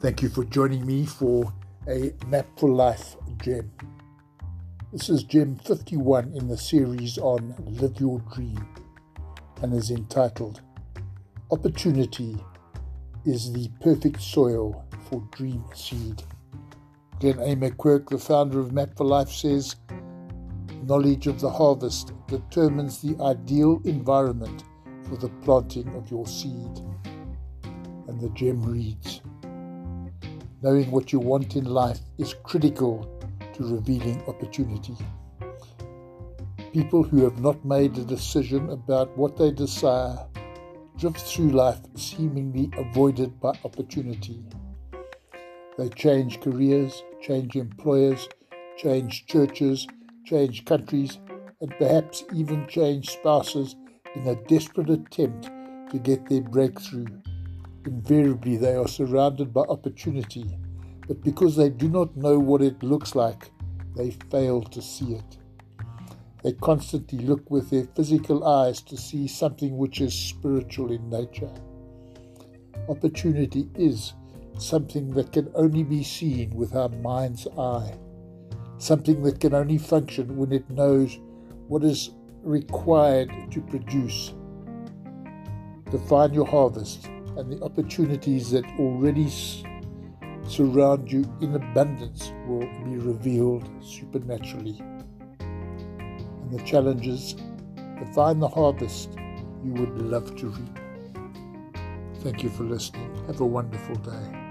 Thank you for joining me for a Map for Life gem. This is gem 51 in the series on Live Your Dream and is entitled Opportunity is the Perfect Soil for Dream Seed. Glenn A. McQuirk, the founder of Map4Life, says knowledge of the harvest determines the ideal environment for the planting of your seed. And the gem reads Knowing what you want in life is critical to revealing opportunity. People who have not made a decision about what they desire drift through life seemingly avoided by opportunity. They change careers, change employers, change churches, change countries, and perhaps even change spouses in a desperate attempt to get their breakthrough. Invariably, they are surrounded by opportunity, but because they do not know what it looks like, they fail to see it. They constantly look with their physical eyes to see something which is spiritual in nature. Opportunity is something that can only be seen with our mind's eye, something that can only function when it knows what is required to produce. Define your harvest and the opportunities that already surround you in abundance will be revealed supernaturally. And the challenges to find the harvest you would love to reap. Thank you for listening. Have a wonderful day.